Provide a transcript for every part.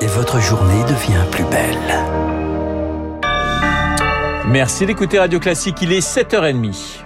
et votre journée devient plus belle. Merci d'écouter Radio Classique, il est 7h30.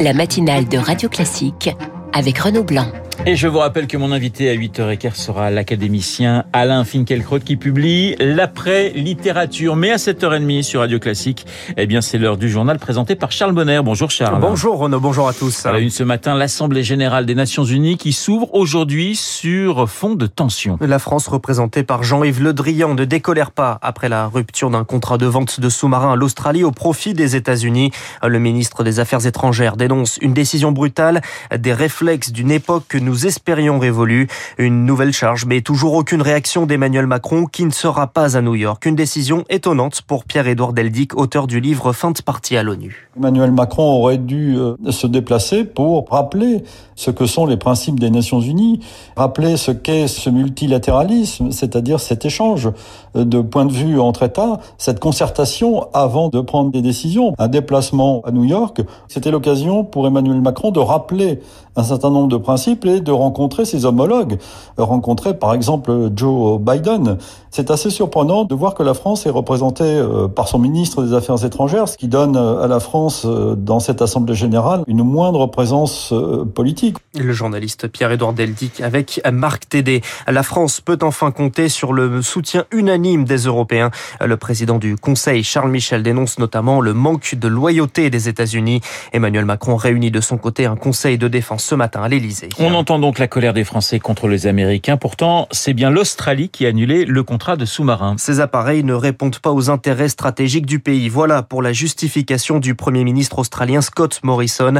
La matinale de Radio Classique avec Renaud Blanc. Et je vous rappelle que mon invité à 8h15 sera l'académicien Alain Finkielkraut qui publie l'après-littérature. Mais à 7h30 sur Radio Classique, eh bien, c'est l'heure du journal présenté par Charles Bonner. Bonjour Charles. Bonjour Renaud, bonjour à tous. À la une ce matin, l'Assemblée Générale des Nations Unies qui s'ouvre aujourd'hui sur fond de tension. La France, représentée par Jean-Yves Le Drian, ne décolère pas après la rupture d'un contrat de vente de sous-marins à l'Australie au profit des États-Unis. Le ministre des Affaires étrangères dénonce une décision brutale, des réflexes d'une époque que nous espérions révolue. Une nouvelle charge, mais toujours aucune réaction d'Emmanuel Macron qui ne sera pas à New York. Une décision étonnante pour Pierre-Édouard Deldic, auteur du livre Fin de partie à l'ONU. Emmanuel Macron aurait dû euh, se déplacer pour rappeler ce que sont les principes des Nations Unies, rappeler ce qu'est ce multilatéralisme, c'est-à-dire cet échange de points de vue entre États, cette concertation avant de prendre des décisions. Un déplacement à New York, c'était l'occasion pour Emmanuel Macron de rappeler un certain nombre de principes et de rencontrer ses homologues, rencontrer par exemple Joe Biden. C'est assez surprenant de voir que la France est représentée euh, par son ministre des Affaires étrangères, ce qui donne euh, à la France euh, dans cette Assemblée générale une moindre présence politique. Le journaliste Pierre-Édouard Deldic avec Marc Tédé. La France peut enfin compter sur le soutien unanime des Européens. Le président du Conseil, Charles Michel, dénonce notamment le manque de loyauté des États-Unis. Emmanuel Macron réunit de son côté un conseil de défense ce matin à l'Élysée. On entend donc la colère des Français contre les Américains. Pourtant, c'est bien l'Australie qui a annulé le contrat de sous-marin. Ces appareils ne répondent pas aux intérêts stratégiques du pays. Voilà pour la justification du Premier ministre australien Scott Morrison.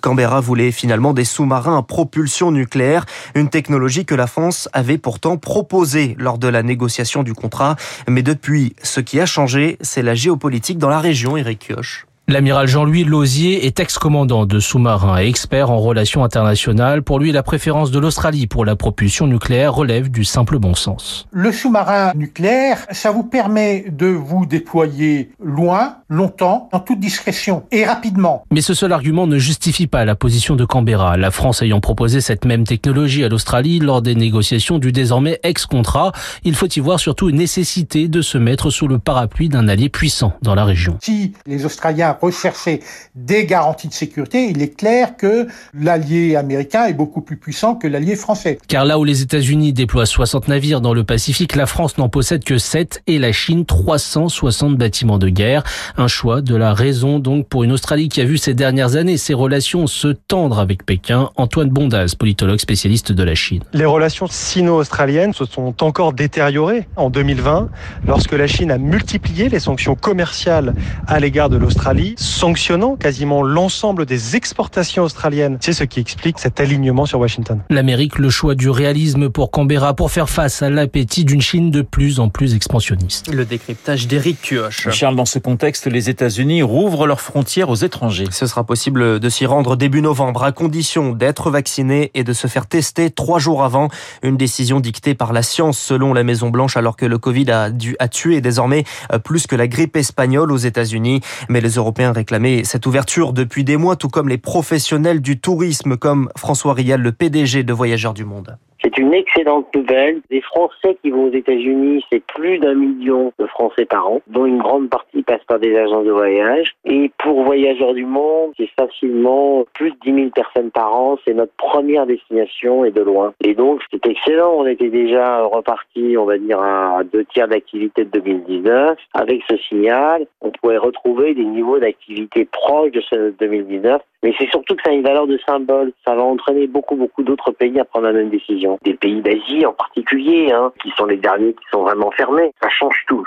Canberra voulait finalement des sous-marins marin à propulsion nucléaire, une technologie que la France avait pourtant proposée lors de la négociation du contrat. Mais depuis, ce qui a changé, c'est la géopolitique dans la région, Eric Kioch. L'amiral Jean-Louis Lausier est ex-commandant de sous-marins et expert en relations internationales. Pour lui, la préférence de l'Australie pour la propulsion nucléaire relève du simple bon sens. Le sous-marin nucléaire, ça vous permet de vous déployer loin, longtemps, en toute discrétion et rapidement. Mais ce seul argument ne justifie pas la position de Canberra, la France ayant proposé cette même technologie à l'Australie lors des négociations du désormais ex-contrat. Il faut y voir surtout une nécessité de se mettre sous le parapluie d'un allié puissant dans la région. Si les Australiens rechercher des garanties de sécurité, il est clair que l'allié américain est beaucoup plus puissant que l'allié français. Car là où les États-Unis déploient 60 navires dans le Pacifique, la France n'en possède que 7 et la Chine 360 bâtiments de guerre. Un choix de la raison donc pour une Australie qui a vu ces dernières années ses relations se tendre avec Pékin. Antoine Bondaz, politologue spécialiste de la Chine. Les relations sino-australiennes se sont encore détériorées en 2020 lorsque la Chine a multiplié les sanctions commerciales à l'égard de l'Australie sanctionnant quasiment l'ensemble des exportations australiennes. C'est ce qui explique cet alignement sur Washington. L'Amérique, le choix du réalisme pour Canberra pour faire face à l'appétit d'une Chine de plus en plus expansionniste. Le décryptage d'Éric Kioch. Charles, dans ce contexte, les États-Unis rouvrent leurs frontières aux étrangers. Ce sera possible de s'y rendre début novembre à condition d'être vacciné et de se faire tester trois jours avant. Une décision dictée par la science selon la Maison Blanche alors que le Covid a, dû, a tué désormais euh, plus que la grippe espagnole aux États-Unis. Mais les Européens Européens réclamaient cette ouverture depuis des mois, tout comme les professionnels du tourisme, comme François Rial, le PDG de Voyageurs du Monde. C'est une excellente nouvelle. Les Français qui vont aux États-Unis, c'est plus d'un million de Français par an, dont une grande partie passe par des agences de voyage. Et pour Voyageurs du Monde, c'est facilement plus de 10 000 personnes par an. C'est notre première destination et de loin. Et donc, c'est excellent. On était déjà reparti, on va dire, à deux tiers d'activité de 2019. Avec ce signal, on pourrait retrouver des niveaux d'activité proches de ceux de 2019 mais c'est surtout que ça a une valeur de symbole. Ça va entraîner beaucoup, beaucoup d'autres pays à prendre la même décision. Des pays d'Asie en particulier, hein, qui sont les derniers qui sont vraiment fermés. Ça change tout.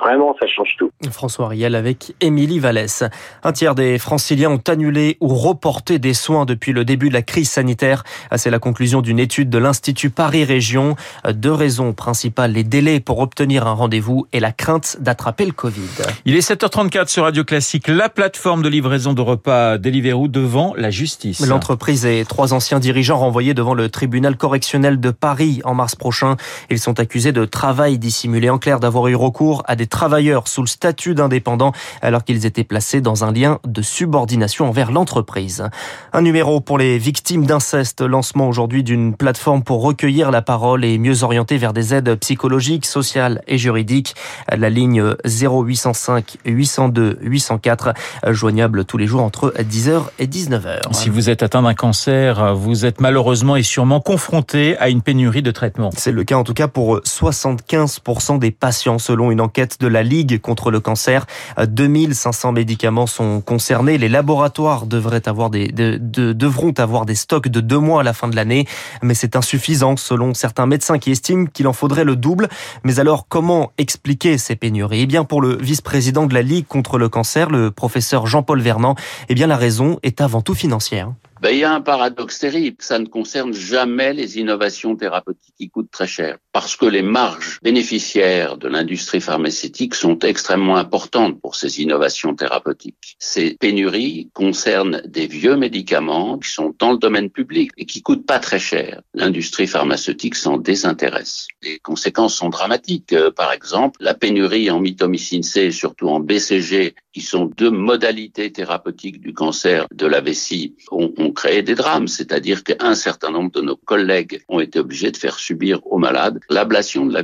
Vraiment, ça change tout. François Riel avec Émilie Vallès. Un tiers des franciliens ont annulé ou reporté des soins depuis le début de la crise sanitaire. C'est la conclusion d'une étude de l'Institut Paris Région. Deux raisons principales, les délais pour obtenir un rendez-vous et la crainte d'attraper le Covid. Il est 7h34 sur Radio Classique, la plateforme de livraison de repas Deliveroo devant la justice. L'entreprise et trois anciens dirigeants renvoyés devant le tribunal correctionnel de Paris en mars prochain. Ils sont accusés de travail dissimulé. En clair, d'avoir eu recours à des travailleurs sous le statut d'indépendant alors qu'ils étaient placés dans un lien de subordination envers l'entreprise. Un numéro pour les victimes d'inceste. Lancement aujourd'hui d'une plateforme pour recueillir la parole et mieux orienter vers des aides psychologiques, sociales et juridiques. La ligne 0805 802 804 joignable tous les jours entre 10h et 19h. Si vous êtes atteint d'un cancer, vous êtes malheureusement et sûrement confronté à une pénurie de traitement. C'est le cas en tout cas pour 75% des patients selon une enquête de la Ligue contre le cancer. 2500 médicaments sont concernés. Les laboratoires devraient avoir des, de, de, devront avoir des stocks de deux mois à la fin de l'année, mais c'est insuffisant selon certains médecins qui estiment qu'il en faudrait le double. Mais alors comment expliquer ces pénuries? Eh bien pour le vice-président de la Ligue contre le cancer, le professeur Jean-Paul Vernant, eh bien la raison est avant tout financière. Ben, il y a un paradoxe terrible. Ça ne concerne jamais les innovations thérapeutiques qui coûtent très cher. Parce que les marges bénéficiaires de l'industrie pharmaceutique sont extrêmement importantes pour ces innovations thérapeutiques. Ces pénuries concernent des vieux médicaments qui sont dans le domaine public et qui coûtent pas très cher. L'industrie pharmaceutique s'en désintéresse. Les conséquences sont dramatiques. Euh, par exemple, la pénurie en mitomycine C et surtout en BCG, qui sont deux modalités thérapeutiques du cancer de la vessie, ont créé des drames, c'est-à-dire qu'un certain nombre de nos collègues ont été obligés de faire subir aux malades l'ablation de la.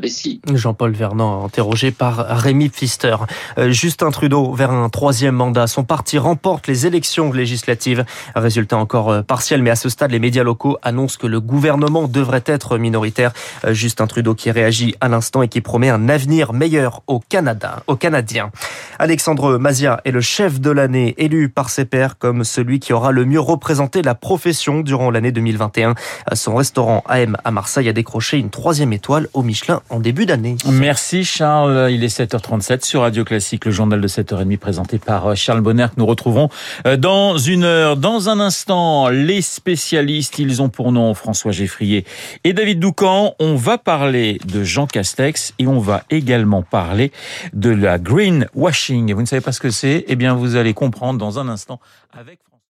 Jean-Paul Vernant, interrogé par Rémi Pfister. Euh, Justin Trudeau vers un troisième mandat. Son parti remporte les élections législatives. Résultat encore euh, partiel, mais à ce stade, les médias locaux annoncent que le gouvernement devrait être minoritaire. Euh, Justin Trudeau qui réagit à l'instant et qui promet un avenir meilleur au Canada, aux Canadiens. Alexandre Mazia est le chef de l'année, élu par ses pairs comme celui qui aura le mieux représenté la profession durant l'année 2021. Son restaurant AM à Marseille a décroché une troisième étoile au Michelin en début d'année. Merci Charles. Il est 7h37 sur Radio Classique, le journal de 7h30 présenté par euh, Charles Bonner que nous retrouvons euh, dans une heure. Dans un instant, les spécialistes, ils ont pour nom François Geffrier et David Doucan. On va parler de Jean Castex et on va également parler de la greenwashing. Vous ne savez pas ce que c'est? Eh bien, vous allez comprendre dans un instant avec